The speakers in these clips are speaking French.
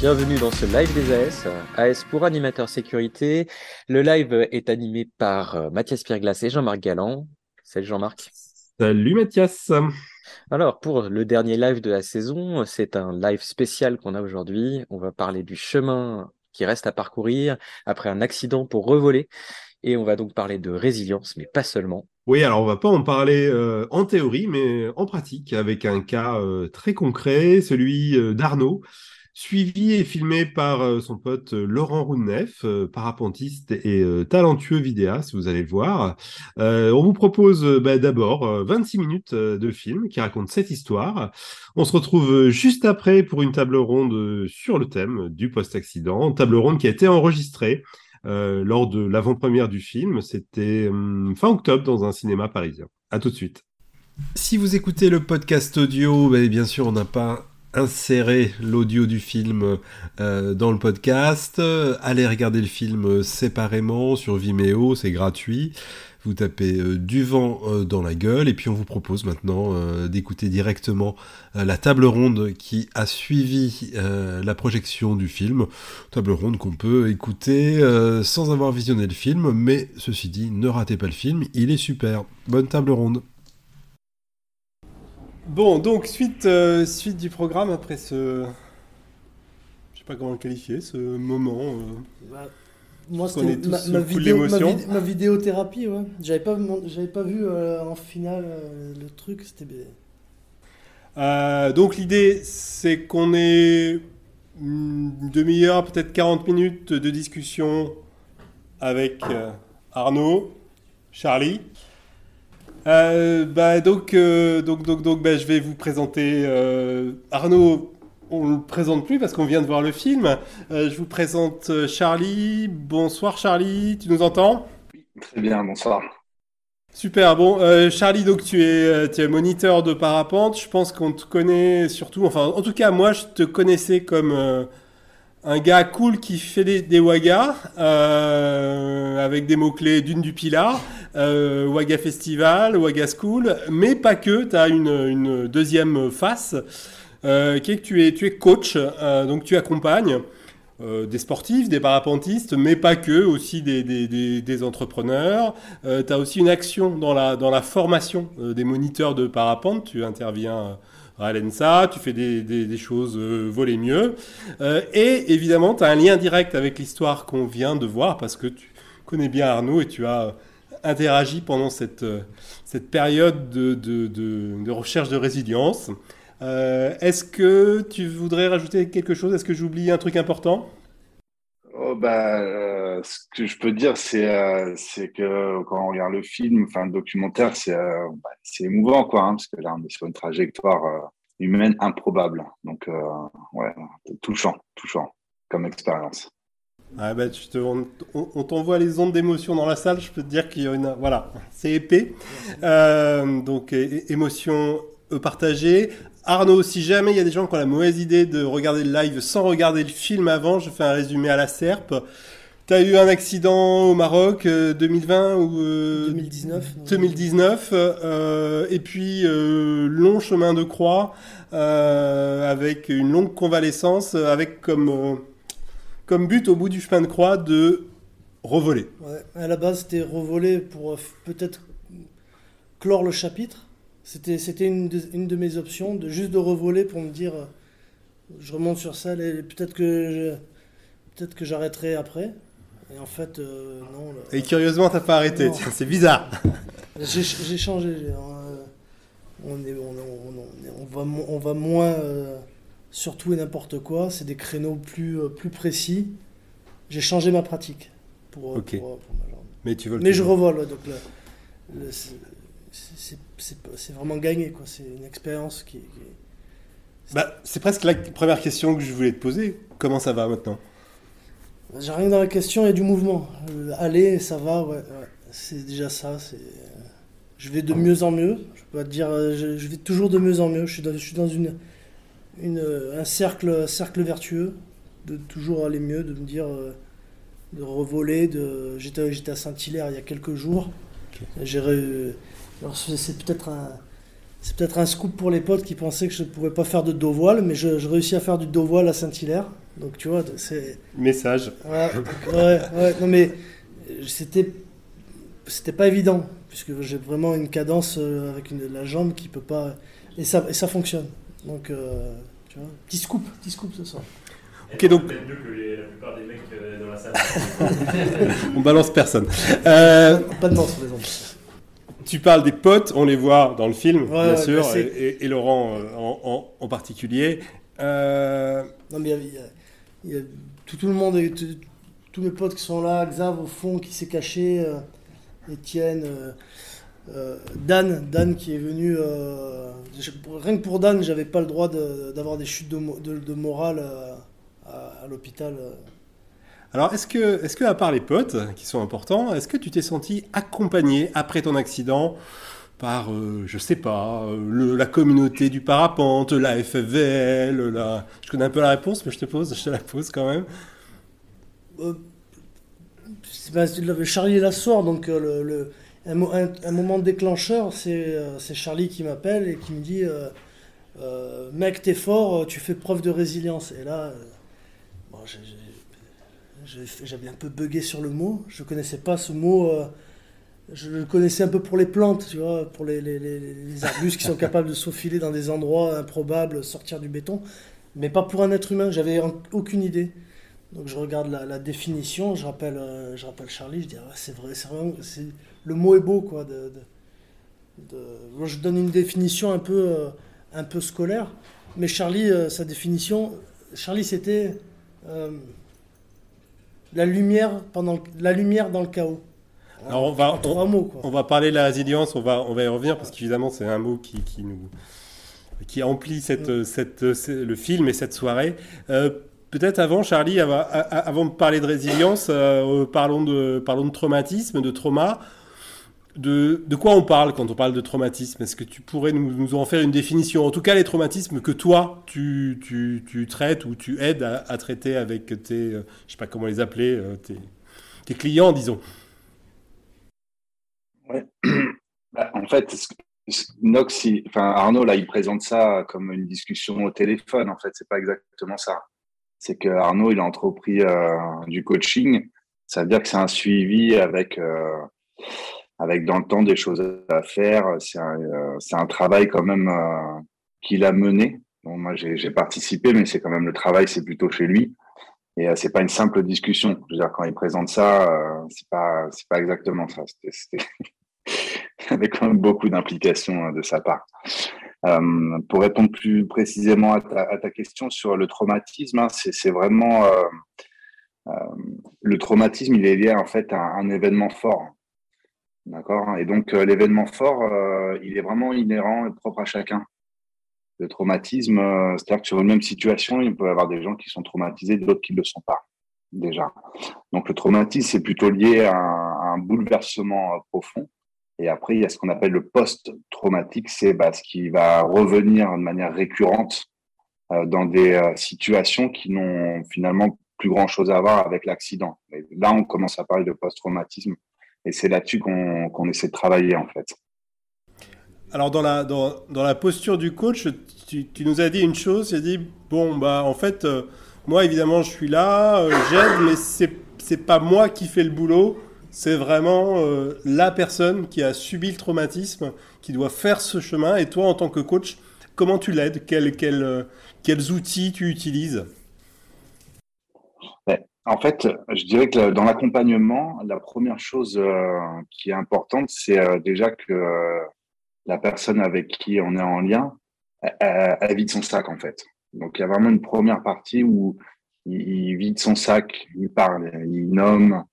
bienvenue dans ce live des AS, AS pour animateur sécurité. Le live est animé par euh, Mathias Pierglas et Jean-Marc Galland. Salut Jean-Marc. Salut Mathias. Alors pour le dernier live de la saison, c'est un live spécial qu'on a aujourd'hui. On va parler du chemin qui reste à parcourir après un accident pour revoler. Et on va donc parler de résilience, mais pas seulement. Oui, alors on va pas en parler euh, en théorie, mais en pratique, avec un cas euh, très concret, celui euh, d'Arnaud, suivi et filmé par son pote Laurent Rounef, parapentiste et talentueux vidéaste, vous allez le voir. on vous propose bah, d'abord 26 minutes de film qui raconte cette histoire. On se retrouve juste après pour une table ronde sur le thème du post-accident, table ronde qui a été enregistrée euh, lors de l'avant-première du film. C'était hum, fin octobre dans un cinéma parisien. À tout de suite. Si vous écoutez le podcast audio, ben, bien sûr, on n'a pas inséré l'audio du film euh, dans le podcast. Allez regarder le film séparément sur Vimeo, c'est gratuit vous tapez euh, du vent euh, dans la gueule, et puis on vous propose maintenant d'écouter directement la table ronde qui a suivi la projection du film. Table ronde qu'on peut écouter sans avoir visionné le film, mais ceci dit, ne ratez pas le film, il est super. Bonne table ronde. Bon, donc suite, suite du programme après ce... Je sais pas comment le qualifier, ce moment. Bah, moi, c'était ma, ma, vidéo, ma, vidéothérapie, ouais. J'avais pas, j'avais pas vu euh, en finale euh, le truc, c'était. Euh, donc l'idée, c'est qu'on ait une demi-heure, peut-être 40 minutes de discussion avec Arnaud, Charlie. Bah, donc, donc, donc, donc bah, je vais vous présenter Arnaud on ne le présente plus parce qu'on vient de voir le film. Euh, je vous présente euh, Charlie. Bonsoir Charlie, tu nous entends? Très bien, bonsoir. Super, bon, euh, Charlie, donc tu es, tu es moniteur de parapente. Je pense qu'on te connaît surtout, enfin, en tout cas, moi, je te connaissais comme un gars cool qui fait des, des wagas avec des mots-clés d'une du Pilar, Waga Festival, Waga School, mais pas que, tu as une, deuxième face euh, qui est que tu es, tu es coach, euh, donc tu accompagnes euh, des sportifs, des parapentistes, mais pas que, aussi des, entrepreneurs. tu as aussi une action dans la, dans la formation des moniteurs de parapente. Tu interviens à l'ENSA, tu fais des, des choses voler mieux. et évidemment, tu as un lien direct avec l'histoire qu'on vient de voir parce que tu connais bien Arnaud et tu as interagi pendant cette, cette période de, de, de, recherche de résilience. Euh, est-ce que tu voudrais rajouter quelque chose? Est-ce que j'oublie un truc important? Oh, bah, euh, Ce que je peux dire, euh, c'est que quand on regarde le film, enfin le documentaire, c'est bah, émouvant, quoi, hein, parce que là, on est sur une trajectoire humaine improbable. Donc, ouais, touchant, touchant comme expérience. Ah bah, te, on, on t'envoie les ondes d'émotion dans la salle, je peux te dire qu'il y a une... Voilà, c'est épais. donc, émotion partagée. Arnaud, si jamais il y a des gens qui ont la mauvaise idée de regarder le live sans regarder le film avant, je fais un résumé à la serpe. Tu as eu un accident au Maroc 2020 euh, ou 2019 euh, 2019 euh, et puis long chemin de croix avec une longue convalescence avec comme comme but au bout du chemin de croix de revoler. Ouais, à la base c'était revoler pour peut-être clore le chapitre c'était, c'était une, de, une de mes options, de juste de revoler pour me dire, euh, je remonte sur ça, et peut-être que, peut-être que j'arrêterai après. Et en fait, euh, non. Et curieusement, t'as pas arrêté, c'est bizarre. j'ai, changé. Euh, on, est, on, on, on, va, on va moins sur tout et n'importe quoi. C'est des créneaux plus, plus précis. J'ai changé ma pratique pour, ma jambe. Mais tu veux Mais je revole, donc c'est vraiment gagné. C'est une expérience qui. Bah, c'est presque la première question que je voulais te poser. Comment ça va maintenant? J'ai rien dans la question, il y a du mouvement. Euh, aller, ça va, ouais. C'est déjà ça. Je vais de mieux en mieux. Je peux te dire, euh, je, vais toujours de mieux en mieux. Je suis dans, je suis dans une, une, un cercle, cercle vertueux de toujours aller mieux, de me dire, euh, de revoler. De... J'étais à Saint-Hilaire il y a quelques jours. J'ai c'est peut-être un, c'est peut-être un scoop pour les potes qui pensaient que je ne pouvais pas faire de dos voile, mais je, réussis à faire du dos voile à Saint-Hilaire. Donc tu vois, c'est. Message. Ouais, ouais, ouais, non mais c'était c'était pas évident puisque j'ai vraiment une cadence euh, avec la jambe qui peut pas et ça et ça fonctionne. Donc euh, tu vois, petit scoop, petit scoop ce soir. Ok donc. Mieux que la plupart des mecs euh, dans la salle. On balance personne. Pas de sur les ondes tu parles des potes, on les voit dans le film, bien sûr, et, Laurent euh, en, particulier. Euh, non, mais il y a, tout, le monde, tous mes potes qui sont là, Xav au fond qui s'est caché, euh, Étienne, Dan, Dan qui est venu. rien que pour Dan, j'avais pas le droit d'avoir des chutes de, morale à l'hôpital. Alors, est-ce que, est-ce que, à part les potes, qui sont importants, est-ce que tu t'es senti accompagné après ton accident par, euh, je sais pas, euh, la communauté du parapente, la FFVL, la... Je connais un peu la réponse, mais je te pose, je te la pose quand même. Euh, Charlie Lassoir, donc euh, le, un, moment déclencheur, c'est, c'est Charlie qui m'appelle et qui me dit Mec, t'es fort, tu fais preuve de résilience. Et là, bon, j'avais un peu bugué sur le mot. Je connaissais pas ce mot. Euh, je le connaissais un peu pour les plantes, tu vois, pour les, les, les, arbustes qui sont capables de s'aufiler dans des endroits improbables, sortir du béton, mais pas pour un être humain. J'avais aucune idée. Donc je regarde la, définition, je rappelle, euh, je rappelle Charlie, je dis ah, c'est vrai, c'est vraiment, le mot est beau quoi. De, de, je donne une définition un peu, euh, un peu scolaire, mais Charlie, sa définition, Charlie c'était la lumière, pendant, la lumière dans le chaos. Alors on va, on, va parler de la résilience, on va, on va y revenir parce qu'évidemment c'est un mot qui, qui, nous qui emplit cette, mm. cette, le film et cette soirée. Euh, peut-être avant, Charlie, avant, avant, de parler de résilience, euh, parlons, de, parlons de traumatisme, de trauma. De, quoi on parle quand on parle de traumatisme? Est-ce que tu pourrais nous, en faire une définition? En tout cas, les traumatismes que toi, tu, traites ou tu aides à, traiter avec tes, euh, je sais pas comment les appeler, euh, tes, clients, disons. Bah, en fait, Nox, enfin, Arnaud, là, il présente ça comme une discussion au téléphone. En fait, c'est pas exactement ça. C'est que Arnaud, il a entrepris euh, du coaching. Ça veut dire que c'est un suivi avec avec dans le temps des choses à faire. C'est un, euh, travail quand même euh, qu'il a mené. Moi, j'ai participé, mais c'est quand même le travail, c'est plutôt chez lui. Et euh, c'est pas une simple discussion. Je veux dire, quand il présente ça, euh, c'est pas, exactement ça. C'était, avec quand même beaucoup d'implications de sa part. Euh, pour répondre plus précisément à ta, à ta question sur le traumatisme, hein, c'est vraiment le traumatisme, il est lié en fait à un événement fort. D'accord Et donc, euh, l'événement fort, euh, il est vraiment inhérent et propre à chacun. Le traumatisme, euh, c'est-à-dire que sur une même situation, il peut y avoir des gens qui sont traumatisés, d'autres qui ne le sont pas, déjà. Donc, le traumatisme, c'est plutôt lié à un, bouleversement profond. Et après, il y a ce qu'on appelle le post-traumatique, c'est bah, ce qui va revenir de manière récurrente dans des situations qui n'ont finalement plus grand-chose à voir avec l'accident. Là, on commence à parler de post-traumatisme et c'est là-dessus qu'on essaie de travailler, en fait. Alors, dans la, dans, dans la posture du coach, tu, tu, nous as dit une chose, tu as dit, bon, bah, en fait, euh, moi, évidemment, je suis là, euh, j'aide, mais c'est c'est pas moi qui fais le boulot, c'est vraiment euh, la personne qui a subi le traumatisme, qui doit faire ce chemin. Et toi, en tant que coach, comment tu l'aides? Quels, quels, quels outils tu utilises? En fait, je dirais que dans l'accompagnement, la première chose euh, qui est importante, c'est euh, déjà que euh, la personne avec qui on est en lien, elle, vide son sac en fait. Donc il y a vraiment une première partie où il, vide son sac, il parle, il nomme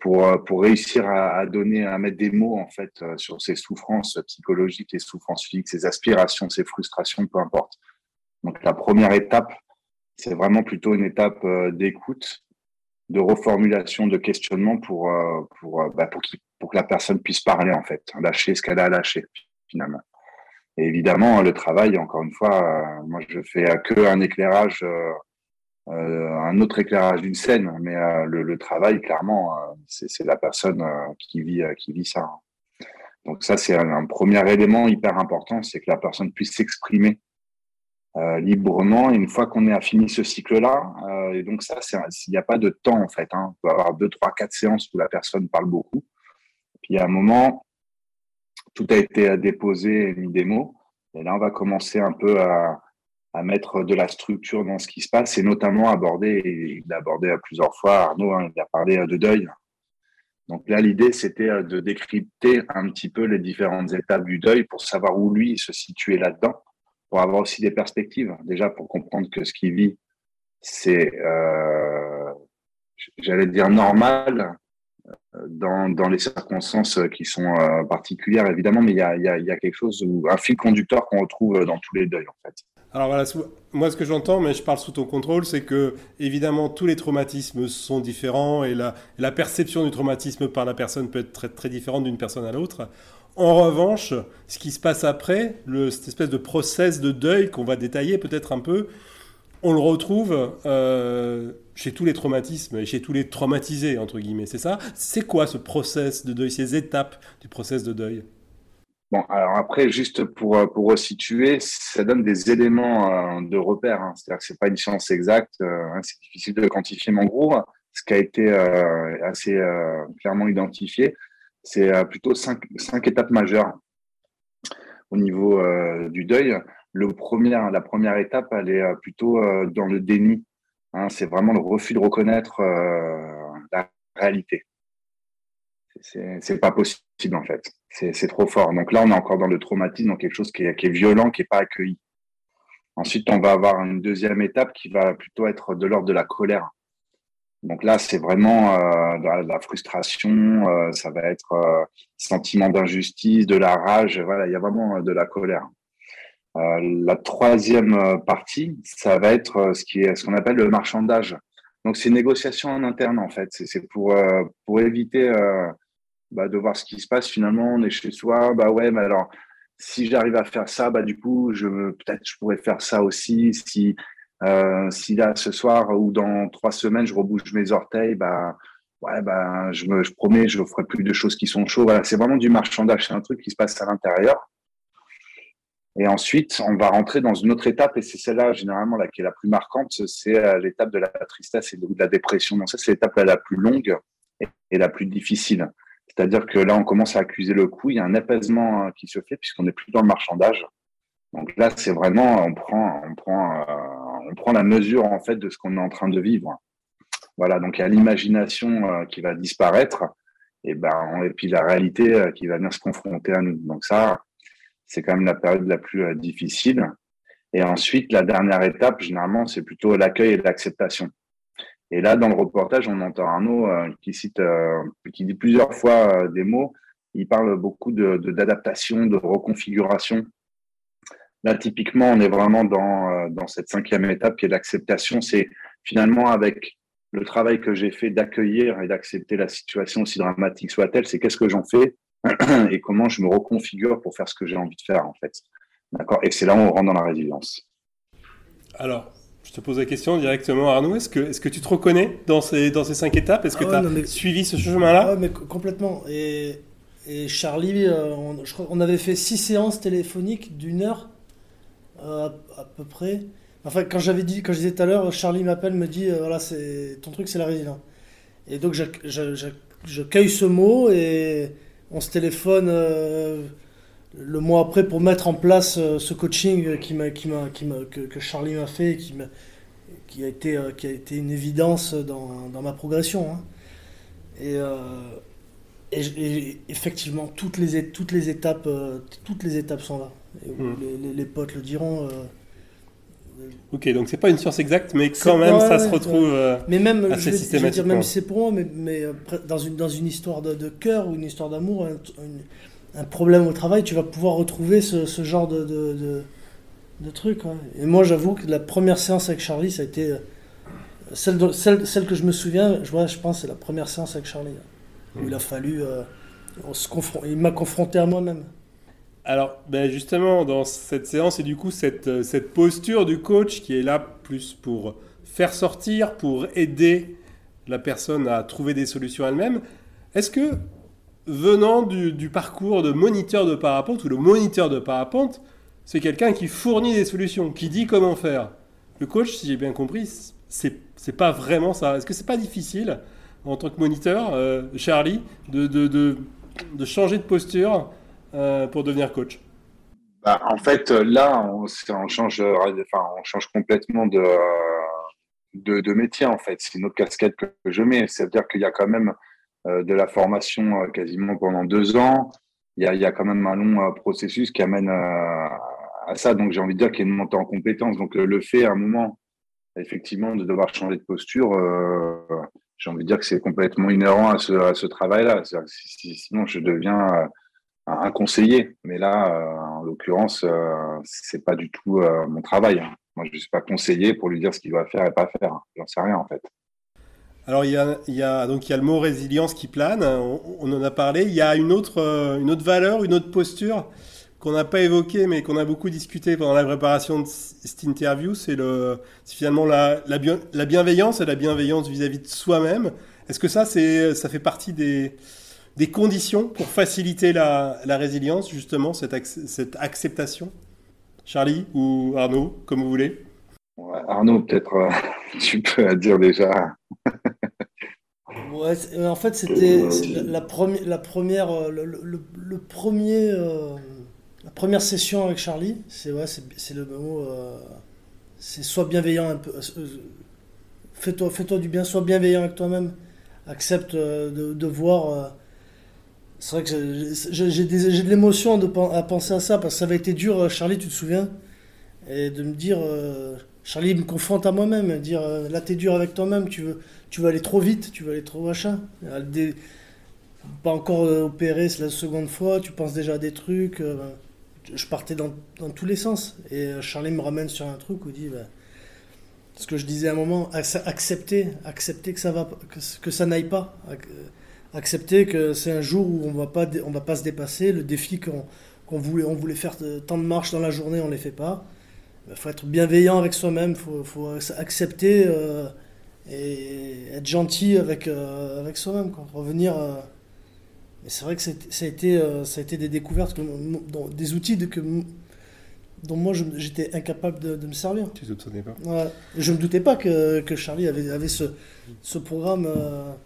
pour pour réussir à, donner, à mettre des mots en fait sur ses souffrances psychologiques, ses souffrances physiques, ses aspirations, ses frustrations, peu importe. Donc la première étape, c'est vraiment plutôt une étape euh, d'écoute, de reformulation, de questionnement pour, euh, pour, euh, bah, pour, que la personne puisse parler, en fait, lâcher ce qu'elle a à lâcher, finalement. Évidemment, le travail, encore une fois, moi, je fais que un éclairage, un autre éclairage d'une scène, mais le, travail, clairement, c'est la personne qui, vit, qui vit ça. Donc ça, c'est un, premier élément hyper important, c'est que la personne puisse s'exprimer euh, librement. Et une fois qu'on a fini ce cycle-là, euh, et donc ça, il n'y a pas de temps en fait. Hein. On peut avoir deux, trois, quatre séances où la personne parle beaucoup. Puis à un moment, tout a été déposé et mis des mots. Et là, on va commencer un peu à, à mettre de la structure dans ce qui se passe et notamment aborder, il l'a abordé plusieurs fois, Arnaud, hein, il a parlé de deuil. Donc là, l'idée, c'était de décrypter un petit peu les différentes étapes du deuil pour savoir où lui se situait là-dedans, pour avoir aussi des perspectives. Déjà, pour comprendre que ce qu'il vit, c'est, euh, j'allais dire, normal euh, dans, dans, les circonstances qui sont euh, particulières, évidemment, mais il y a, quelque chose, où, un fil conducteur qu'on retrouve dans tous les deuils, en fait. Alors voilà, moi ce que j'entends, mais je parle sous ton contrôle, c'est que évidemment tous les traumatismes sont différents et la, la, perception du traumatisme par la personne peut être très, très différente d'une personne à l'autre. En revanche, ce qui se passe après, cette espèce de process de deuil qu'on va détailler peut-être un peu, on le retrouve euh, chez tous les traumatismes et chez tous les traumatisés, entre guillemets, c'est ça? C'est quoi ce process de deuil, ces étapes du process de deuil? Bon, alors après, juste pour, euh, pour resituer, ça donne des éléments euh, de repère. Hein. C'est-à-dire que c'est pas une science exacte, hein, c'est difficile de quantifier. Mais en gros, ce qui a été assez clairement identifié, c'est plutôt cinq, étapes majeures au niveau du deuil. La première étape, elle est plutôt dans le déni. Hein. c'est vraiment le refus de reconnaître la réalité. C'est pas possible en fait. C'est trop fort. Donc là, on est encore dans le traumatisme, dans quelque chose qui est violent, qui n'est pas accueilli. Ensuite, on va avoir une deuxième étape qui va plutôt être de l'ordre de la colère. Donc là, c'est vraiment euh, de, la, frustration, euh, ça va être euh, sentiment d'injustice, de la rage. Voilà, il y a vraiment de la colère. La troisième partie, ça va être ce qu'on appelle le marchandage. Donc c'est négociation en interne en fait. C'est pour éviter bah, de voir ce qui se passe. Finalement, on est chez soi. Bah ouais, mais alors, si j'arrive à faire ça, bah du coup, peut-être je pourrais faire ça aussi. Si euh, si là ce soir ou dans trois semaines, je rebouge mes orteils, bah ouais, bah je me je promets, je ferai plus de choses qui sont chaudes. Voilà, c'est vraiment du marchandage. C'est un truc qui se passe à l'intérieur. Et ensuite, on va rentrer dans une autre étape, et c'est celle-là, généralement, là, qui est la plus marquante, c'est euh, l'étape de la tristesse et de la dépression. Donc ça, c'est l'étape la plus longue et la plus difficile. C'est-à-dire que là, on commence à accuser le coup, il y a un apaisement euh, qui se fait puisqu'on n'est plus dans le marchandage. Donc là, c'est vraiment, on prend, on prend, on prend la mesure en fait de ce qu'on est en train de vivre. Voilà, donc il y a l'imagination euh, qui va disparaître, et ben, puis la réalité qui va venir se confronter à nous. Donc ça, c'est quand même la période la plus difficile. Et ensuite, la dernière étape, généralement, c'est plutôt l'accueil et l'acceptation. Et là, dans le reportage, on entend Arnaud euh, qui cite, euh, qui dit plusieurs fois euh, des mots. Il parle beaucoup de d'adaptation, de, reconfiguration. Là, typiquement, on est vraiment dans, dans cette cinquième étape qui est l'acceptation. C'est finalement avec le travail que j'ai fait d'accueillir et d'accepter la situation, aussi dramatique soit-elle, c'est qu'est-ce que j'en fais et comment je me reconfigure pour faire ce que j'ai envie de faire, en fait. D'accord? Et c'est là où on rentre dans la résilience. Alors, je te pose la question directement, Arnaud. Est-ce que, est que tu te reconnais dans ces, dans ces cinq étapes? Est-ce que ah tu as suivi ce chemin-là? Ah mais complètement. Et, et Charlie, euh, on, je crois, on avait fait six séances téléphoniques d'une heure euh, à, peu près. Enfin, quand j'avais dit, quand je disais tout à l'heure, Charlie m'appelle, me dit, euh, voilà, c'est ton truc, c'est la résilience. Et donc, je, je, cueille ce mot et on se téléphone le mois après pour mettre en place euh, ce coaching qui m'a, qui que, Charlie m'a fait, qui, a été, euh, qui a été une évidence dans, dans ma progression. Hein. Et, euh, et, effectivement, toutes les, toutes les étapes, toutes les étapes sont là. Hmm. Les, les, potes le diront. Ok, donc c'est pas une science exacte, mais quand même, ça se retrouve mais même, assez je vais, dire, même si c'est pour moi, mais, mais, dans, une, dans une histoire de, de cœur ou une histoire d'amour, un problème au travail, tu vas pouvoir retrouver ce, ce genre de, de, de, trucs. Et moi, j'avoue que la première séance avec Charlie, ça a été. Euh, celle, celle, celle que je me souviens, je, vois, je pense, c'est la première séance avec Charlie. Où il a fallu. Euh, on se il m'a confronté à moi-même. Alors, ben justement, dans cette séance, et du coup, cette, euh, cette posture du coach qui est là plus pour faire sortir, pour aider la personne à trouver des solutions elle-même, est-ce que venant du, parcours de moniteur de parapente, ou le moniteur de parapente, c'est quelqu'un qui fournit des solutions, qui dit comment faire? Le coach, si j'ai bien compris, c'est pas vraiment ça. Est-ce que c'est pas difficile, en tant que moniteur, euh, Charlie, de, de, de, changer de posture euh, pour devenir coach bah, En fait, là, on, change, enfin, on change complètement de, de, métier, en fait. C'est une autre casquette que je mets. C'est-à-dire qu'il y a quand même euh, de la formation euh, quasiment pendant deux ans. Il y a, il y a quand même un long processus qui amène à ça. Donc, j'ai envie de dire qu'il y a une montée en compétence. Donc, le fait à un moment, effectivement, de devoir changer de posture, j'ai envie de dire que c'est complètement inhérent à ce travail-là. Sinon, je deviens un conseiller. Mais là, en l'occurrence, c'est pas du tout mon travail. Moi, je ne suis pas conseiller pour lui dire ce qu'il doit faire et pas faire. J'en sais rien, en fait. Alors il y, a, donc il y a le mot résilience qui plane, on, en a parlé. Il y a une autre, euh, une autre valeur, une autre posture qu'on n'a pas évoquée mais qu'on a beaucoup discuté pendant la préparation de cette interview, c'est le, finalement la, la, la, bienveillance et la bienveillance vis-à-vis de soi-même. Est-ce que ça, c'est, ça fait partie des, des conditions pour faciliter la, la résilience, justement, cette, cette acceptation? Charlie ou Arnaud, comme vous voulez Arnaud, peut-être euh, tu peux dire déjà. ouais, en fait, c'était la, première, la première, euh, le, premier, euh, la première session avec Charlie. C'est ouais, c'est le mot. c'est sois bienveillant un peu. fais-toi, fais-toi du bien, sois bienveillant avec toi-même. Accepte de, de voir. C'est vrai que j'ai de l'émotion à penser à ça parce que ça avait été dur, Charlie, tu te souviens, et de me dire Charlie me confronte à moi-même, dire euh, là t'es dur avec toi-même, tu veux, tu veux aller trop vite, tu veux aller trop machin. Pas encore euh, opéré, c'est la seconde fois, tu penses déjà à des trucs. Euh, je partais dans, tous les sens. Et Charlie me ramène sur un truc où dit bah, ce que je disais à un moment, accepter, accepter que ça que, ça n'aille pas, accepter que c'est un jour où on va pas, on va pas se dépasser. Le défi qu'on voulait, on voulait faire tant de marches dans la journée, on les fait pas. Il faut être bienveillant avec soi-même, il faut, accepter euh, et être gentil avec, euh, avec soi-même. Revenir. Euh, mais c'est vrai que ça a, été, ça a été des découvertes, des outils que, dont moi j'étais incapable de, me servir. Tu ne soupçonnais pas ouais. Je ne me doutais pas que, que Charlie avait, avait ce, ce programme.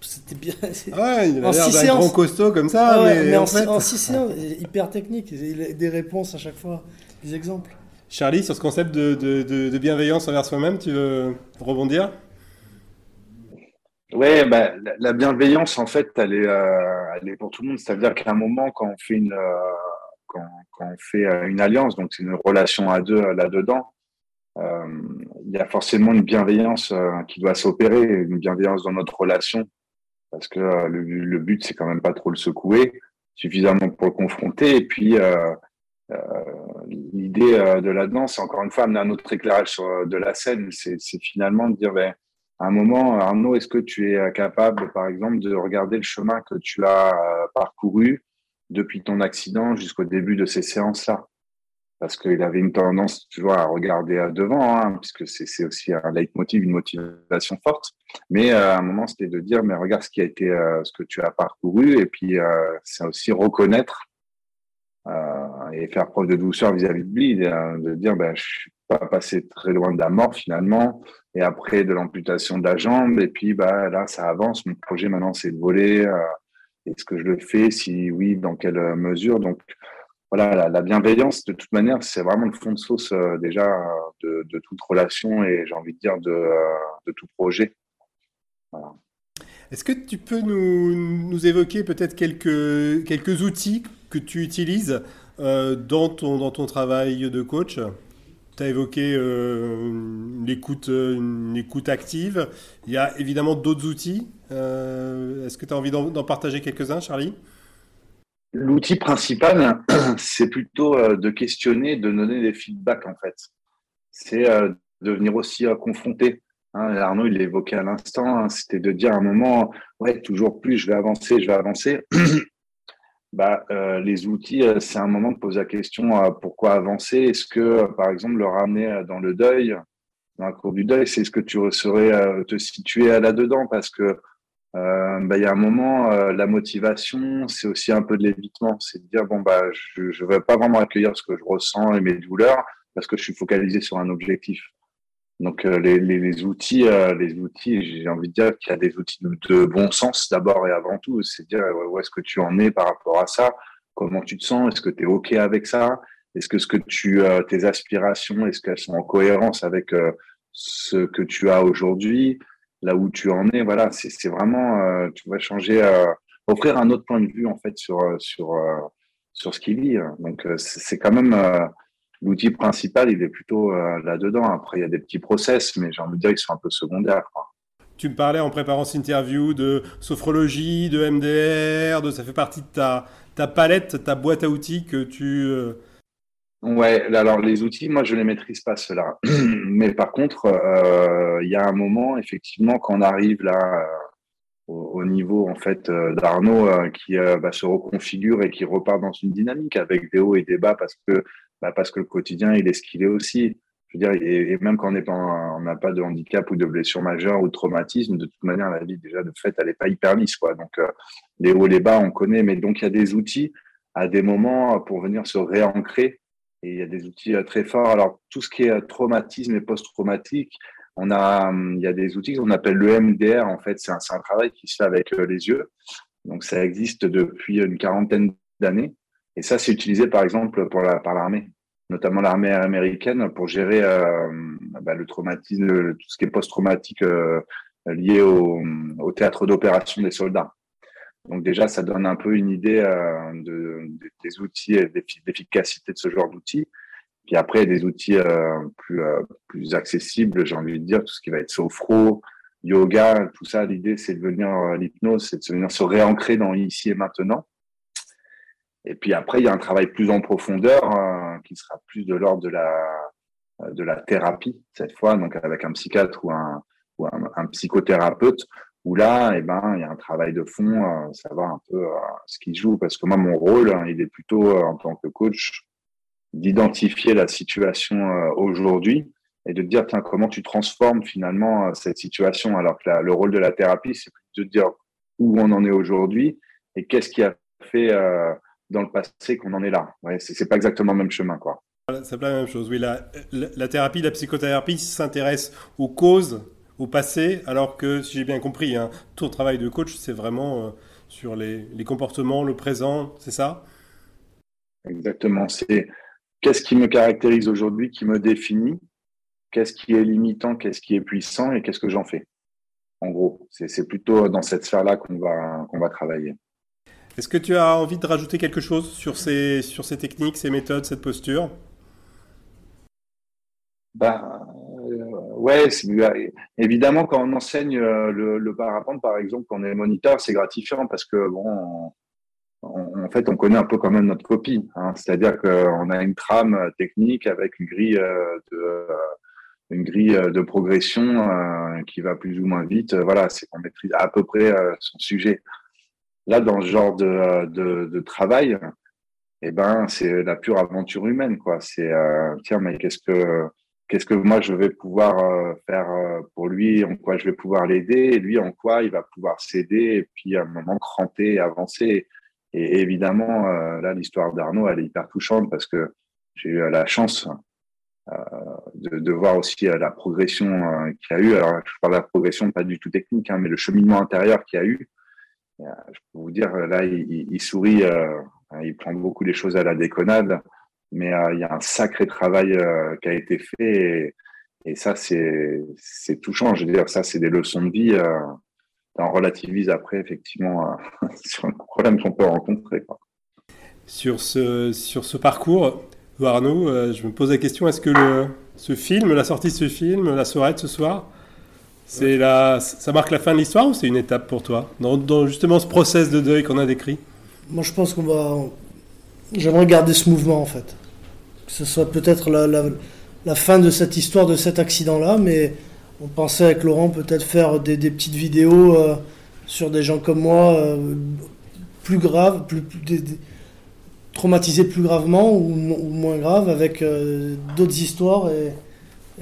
C'était bien. Ah ouais, il a l'air d'un grand costaud comme ça. Ah mais, en, fait... en, six séances, hyper technique. Il a des réponses à chaque fois, des exemples. Charlie, sur ce concept de, bienveillance envers soi-même, tu veux rebondir? Oui, bah, la bienveillance, en fait, elle est, euh, elle est pour tout le monde. C'est-à-dire qu'à un moment, quand on fait une, euh, quand, on fait euh, une alliance, donc c'est une relation à deux là-dedans, il y a forcément une bienveillance qui doit s'opérer, une bienveillance dans notre relation, parce que le, but, c'est quand même pas trop le secouer, suffisamment pour le confronter, et puis euh, l'idée euh, de la danse, encore une fois, amener un autre éclairage euh, de la scène, c'est finalement de dire, ben, à un moment, Arnaud, est-ce que tu es capable, par exemple, de regarder le chemin que tu as parcouru depuis ton accident jusqu'au début de ces séances-là Parce qu'il avait une tendance, tu à regarder devant, hein, puisque c'est aussi un leitmotiv, une motivation forte. Mais à un moment, c'était de dire, mais regarde ce qui a été, ce que tu as parcouru, et puis c'est aussi reconnaître euh, et faire preuve de douceur vis-à-vis de euh, de dire ben, je suis pas passé très loin de la mort finalement, et après de l'amputation de la jambe, et puis bah, là ça avance, mon projet maintenant c'est de voler, euh, est-ce que je le fais, si oui, dans quelle mesure, donc voilà, la, bienveillance, de toute manière, c'est vraiment le fond de sauce déjà de, toute relation et j'ai envie de dire de, de tout projet. Est-ce que tu peux nous, évoquer peut-être quelques, quelques outils que tu utilises euh, dans, ton, dans ton travail de coach? Tu as évoqué euh, l'écoute, une écoute active. Il y a évidemment d'autres outils. Euh, est-ce que tu as envie d'en partager quelques-uns, Charlie? L'outil principal, c'est plutôt de questionner, de donner des feedbacks, en fait. C'est de venir aussi confronter. Hein, Arnaud, il l'a évoqué à l'instant, hein, c'était de dire à un moment, ouais, toujours plus, je vais avancer, je vais avancer. bah, euh, les outils, euh, c'est un moment de poser la question euh, pourquoi avancer? Est-ce que, par exemple, le ramener dans le deuil, dans la cour du deuil, c'est ce que tu serais te situer là-dedans? Parce que euh, bah, il y a un moment, euh, la motivation, c'est aussi un peu de l'évitement. C'est de dire, bon, bah, je ne vais pas vraiment accueillir ce que je ressens et mes douleurs parce que je suis focalisé sur un objectif. Donc, euh, les, les, les, outils, les outils, j'ai envie de dire qu'il y a des outils de, bon sens d'abord et avant tout. C'est dire où est-ce que tu en es par rapport à ça, comment tu te sens, est-ce que tu es OK avec ça, est-ce que, ce que tu, tes aspirations, est-ce qu'elles sont en cohérence avec ce que tu as aujourd'hui? Là où tu en es. Voilà, c'est vraiment, euh, tu vas changer, euh, offrir un autre point de vue en fait sur euh, sur sur ce qu'il vit. Donc c'est quand même l'outil principal, il est plutôt là-dedans. Après, il y a des petits process, mais j'ai envie de dire qu'ils sont un peu secondaires. Tu me parlais en préparant cette interview de sophrologie, de MDR, de ça fait partie de ta, ta palette, ta boîte à outils que tu Ouais, alors les outils, moi je ne les maîtrise pas cela. Mais par contre, euh, il y a un moment, effectivement, quand on arrive là euh, au, niveau en fait euh, d'Arnaud qui bah, se reconfigure et qui repart dans une dynamique avec des hauts et des bas parce que bah, parce que le quotidien il est ce qu'il est aussi. Je veux et, même quand on n'a pas de handicap ou de blessure majeure ou de traumatisme, de toute manière la vie déjà de fait elle n'est pas hyper lisse quoi. Donc les hauts et les bas on connaît, mais donc il y a des outils à des moments pour venir se réancrer et il y a des outils euh, très forts. Alors, tout ce qui est euh, traumatisme et post-traumatique, on a, hum, il y a des outils qu'on appelle le MDR. En fait, c'est un, un, travail qui se fait avec euh, les yeux. Donc, ça existe depuis une quarantaine d'années. Et ça, c'est utilisé, par exemple, pour la, par l'armée, notamment l'armée américaine, pour gérer bah, le traumatisme, tout ce qui est post-traumatique lié au, au théâtre d'opération des soldats. Donc déjà, ça donne un peu une idée euh, de, des outils et d'efficacité de ce genre d'outils. Puis après, des outils euh, plus, euh, plus accessibles, j'ai envie de dire, tout ce qui va être sophro, yoga, tout ça, l'idée, c'est de venir, l'hypnose, c'est de venir se réancrer dans ici et maintenant. Et puis après, il y a un travail plus en profondeur qui sera plus de l'ordre de la, de la thérapie, cette fois, donc avec un psychiatre ou un, ou un, psychothérapeute, où là, eh ben, il y a un travail de fond, euh, savoir un peu euh, ce qui joue. Parce que moi, mon rôle, hein, il est plutôt, euh, en tant que coach, d'identifier la situation aujourd'hui et de dire, tiens, comment tu transformes finalement cette situation? Alors que le rôle de la thérapie, c'est de dire où on en est aujourd'hui et qu'est-ce qui a fait dans le passé qu'on en est là. Ouais, c'est pas exactement le même chemin, quoi. C'est pas la même chose. Oui, la, la thérapie, la psychothérapie s'intéresse aux causes au passé, alors que, si j'ai bien compris, hein, ton travail de coach, c'est vraiment euh, sur les, comportements, le présent, c'est ça? Exactement. C'est qu'est-ce qui me caractérise aujourd'hui, qui me définit, qu'est-ce qui est limitant, qu'est-ce qui est puissant et qu'est-ce que j'en fais? En gros, c'est plutôt dans cette sphère-là qu'on va, qu'on va travailler. Est-ce que tu as envie de rajouter quelque chose sur ces, sur ces techniques, ces méthodes, cette posture? Ben, ouais, évidemment, quand on enseigne euh, le, le, parapente, par exemple, quand on est moniteur, c'est gratifiant parce que, bon, en fait, on connaît un peu quand même notre copie. Hein. C'est-à-dire qu'on a une trame technique avec une grille euh, de, euh, une grille de progression qui va plus ou moins vite. Voilà, c'est qu'on maîtrise à peu près son sujet. Là, dans ce genre de, de, de travail, eh ben, c'est la pure aventure humaine, quoi. C'est, tiens, mais qu'est-ce que, qu'est-ce que moi je vais pouvoir euh, faire euh, pour lui, en quoi je vais pouvoir l'aider, lui en quoi il va pouvoir s'aider, et puis à un moment cranter, avancer. Et évidemment, euh, là, l'histoire d'Arnaud, elle est hyper touchante parce que j'ai eu la chance de, voir aussi la progression qu'il a eu. Alors, je parle de la progression pas du tout technique, hein, mais le cheminement intérieur qu'il a eu. Je peux vous dire, là, il, sourit, il prend beaucoup les choses à la déconnade mais euh, il y a un sacré travail euh, qui a été fait et, ça, c'est touchant. Je veux dire, ça, c'est des leçons de vie. Euh, on relativise après, effectivement, sur un problème qu'on peut rencontrer. Sur, ce, sur ce parcours, Arnaud, je me pose la question est-ce que le, ce film, la sortie de ce film, la soirée de ce soir, c'est la, ça marque la fin de l'histoire ou c'est une étape pour toi dans, justement ce process de deuil qu'on a décrit? Moi, je pense qu'on va. J'aimerais garder ce mouvement en fait que ce soit peut-être la, la, fin de cette histoire, de cet accident-là, mais on pensait avec Laurent peut-être faire des, petites vidéos euh, sur des gens comme moi, euh, plus graves, plus, traumatisés plus gravement ou, moins graves, avec euh, d'autres histoires.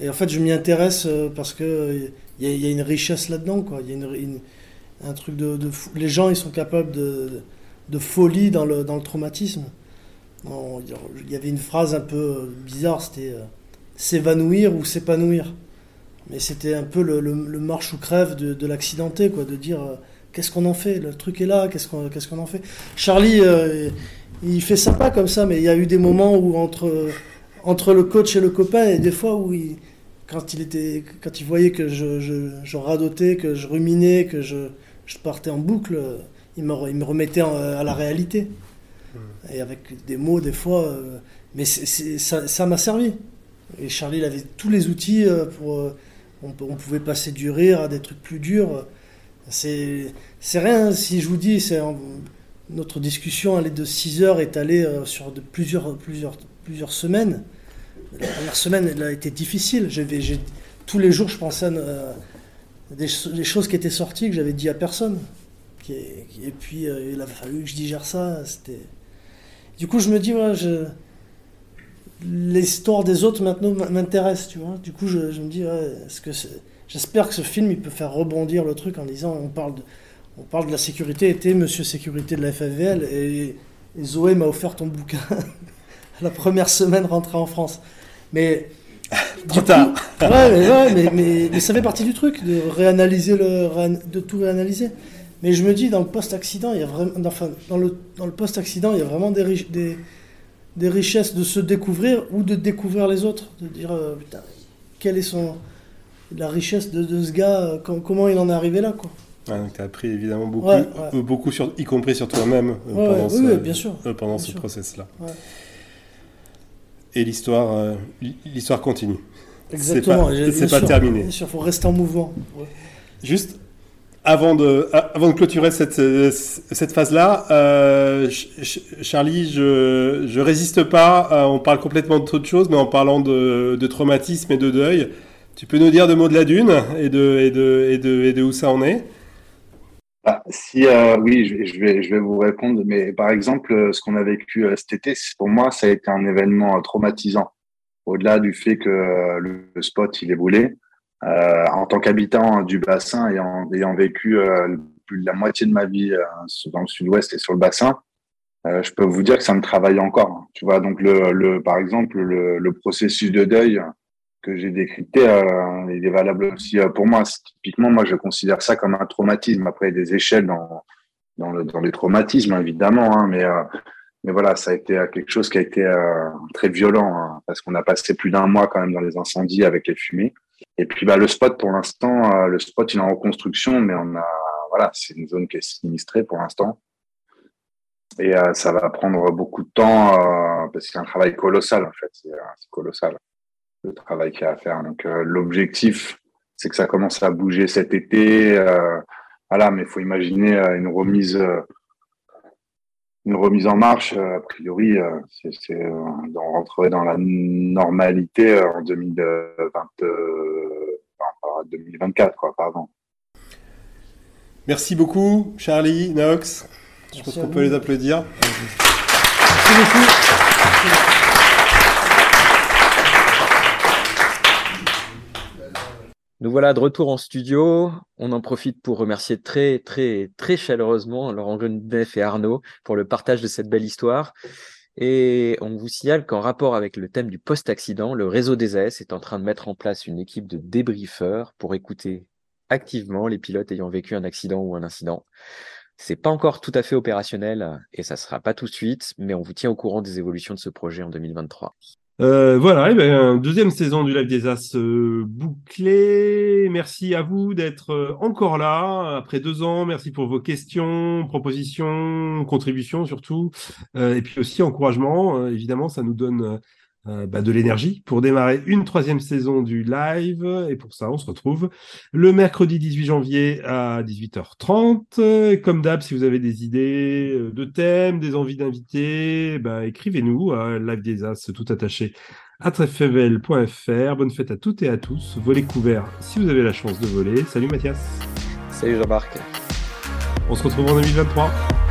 Et, en fait, je m'y intéresse parce qu'il il y, a une richesse là-dedans, quoi. Il y a un truc de. Les gens, ils sont capables de, folie dans le, dans le traumatisme. Il y avait une phrase un peu bizarre, c'était euh, s'évanouir ou s'épanouir. Mais c'était un peu le, marche ou crève de, de l'accidenté, quoi, de dire euh, qu'est-ce qu'on en fait? Le truc est là, qu'est-ce qu'on qu'est-ce en fait? Charlie, euh, il fait sympa comme ça, mais il y a eu des moments où entre, entre le coach et le copain, et des fois où il, quand il était, quand il voyait que je, je, je radotais, que je ruminais, que je, je partais en boucle, euh, il me, re- il me remettait en- à la réalité. Et avec des mots, des fois. euh, mais ça ça m'a servi. Et Charlie, il avait tous les outils euh, pour. euh, on, pouvait passer du rire à des trucs plus durs. C'est rien, si je vous dis, c'est notre discussion elle est de 6 heures euh, sur de plusieurs, plusieurs, plusieurs semaines. La première semaine, elle a été difficile. Tous les jours, je pensais à des, ch- des choses qui étaient sorties que j'avais dit à personne. Et puis, euh, il a fallu que je digère ça. Du coup, je me dis, l'histoire des autres maintenant m'intéresse. Du coup, je, me dis, j'espère que ce film, il peut faire rebondir le truc en disant, on parle de, la sécurité, était Monsieur Sécurité de la FFVL, et, et Zoé m'a offert ton bouquin la première semaine rentrée en France. Mais Trop tard. ouais, mais, ouais, mais, mais- mais ça fait partie du truc de réanalyser le, de tout réanalyser. Mais je me dis dans le post-accident, il y a vraiment, enfin, dans le dans le post-accident, il y a vraiment des, des des richesses de se découvrir ou de découvrir les autres, de dire euh, putain, quelle est son la richesse de, de ce gars, euh, com- comment il en est arrivé là quoi. Donc tu as appris évidemment beaucoup, Ouais, ouais. euh, beaucoup sur, y compris sur toi-même euh, Ouais, pendant ouais, ce, bien sûr. euh, pendant Bien ce process-là. Et l'histoire, euh, l'histoire continue. Exactement. c'est pas sûr, terminé. Bien sûr, faut rester en mouvement. Ouais. Juste avant de, avant de clôturer cette, euh, cette phase-là, euh, Ch- Ch- Charlie, je, je résiste pas. euh, on parle complètement d'autre chose, mais en parlant de, de traumatisme et de deuil, tu peux nous dire deux mots de la dune et de, et de, et de, et de où ça en est? Ah, si, euh, oui, je je, vais, je vais vous répondre. Mais par exemple, euh, ce qu'on a vécu euh, cet été, pour moi, ça a été un événement euh, traumatisant. Au-delà du fait que le, spot, il est brûlé, euh, en tant qu'habitant du bassin et ayant vécu euh, plus de la moitié de ma vie dans le sud-ouest et sur le bassin, je peux vous dire que ça me travaille encore. Tu vois, donc le, le, par exemple, le, le processus de deuil que j'ai décrypté, il est valable aussi euh, pour moi. Typiquement, moi, je considère ça comme un traumatisme. Après, il y a des échelles dans, dans, le, dans les traumatismes, évidemment, hein, mais, euh, mais voilà, ça a été euh, quelque chose qui a été très violent, hein, parce qu'on a passé plus d'un mois quand même dans les incendies avec les fumées. Et puis, bah, le spot, pour l'instant, le spot, il est en reconstruction, mais on a, voilà, c'est une zone qui est sinistrée pour l'instant. Et ça va prendre beaucoup de temps, parce qu'il y a un travail colossal, en fait. C'est colossal le travail qu'il y a à faire. Donc euh, l'objectif, c'est que ça commence à bouger cet été. euh, voilà, mais il faut imaginer euh, une remise, euh, une remise en marche. a priori, c'est, on rentrerait dans la normalité en 2020, euh, enfin, 2024, quoi, pardon. Merci beaucoup, Charlie, Nox. Je pense qu'on peut les applaudir. Merci beaucoup. Nous voilà de retour en studio. On en profite pour remercier très, très, très chaleureusement Laurent Grundeff et Arnaud pour le partage de cette belle histoire. Et on vous signale qu'en rapport avec le thème du post-accident, le réseau des AS est en train de mettre en place une équipe de débriefeurs pour écouter activement les pilotes ayant vécu un accident ou un incident. C'est pas encore tout à fait opérationnel et ça sera pas tout de suite, mais on vous tient au courant des évolutions de ce projet en 2023. Euh, voilà, et ben, deuxième saison du Live des As euh, bouclée. Merci à vous d'être euh, encore là après deux ans. Merci pour vos questions, propositions, contributions surtout. Euh, et puis aussi encouragement. Euh, évidemment, ça nous donne euh, bah, de l'énergie pour démarrer une troisième saison du live. Et pour ça, on se retrouve le mercredi 18 janvier à 18h30. Euh, Comme d'hab, si vous avez des idées euh, de thèmes, des envies d'invités, bah, écrivez-nous à live des as tout attaché à treffevel.fr. Bonne fête à toutes et à tous. Volez couverts si vous avez la chance de voler. Salut Mathias. Salut Jean-Marc. On se retrouve en 2023.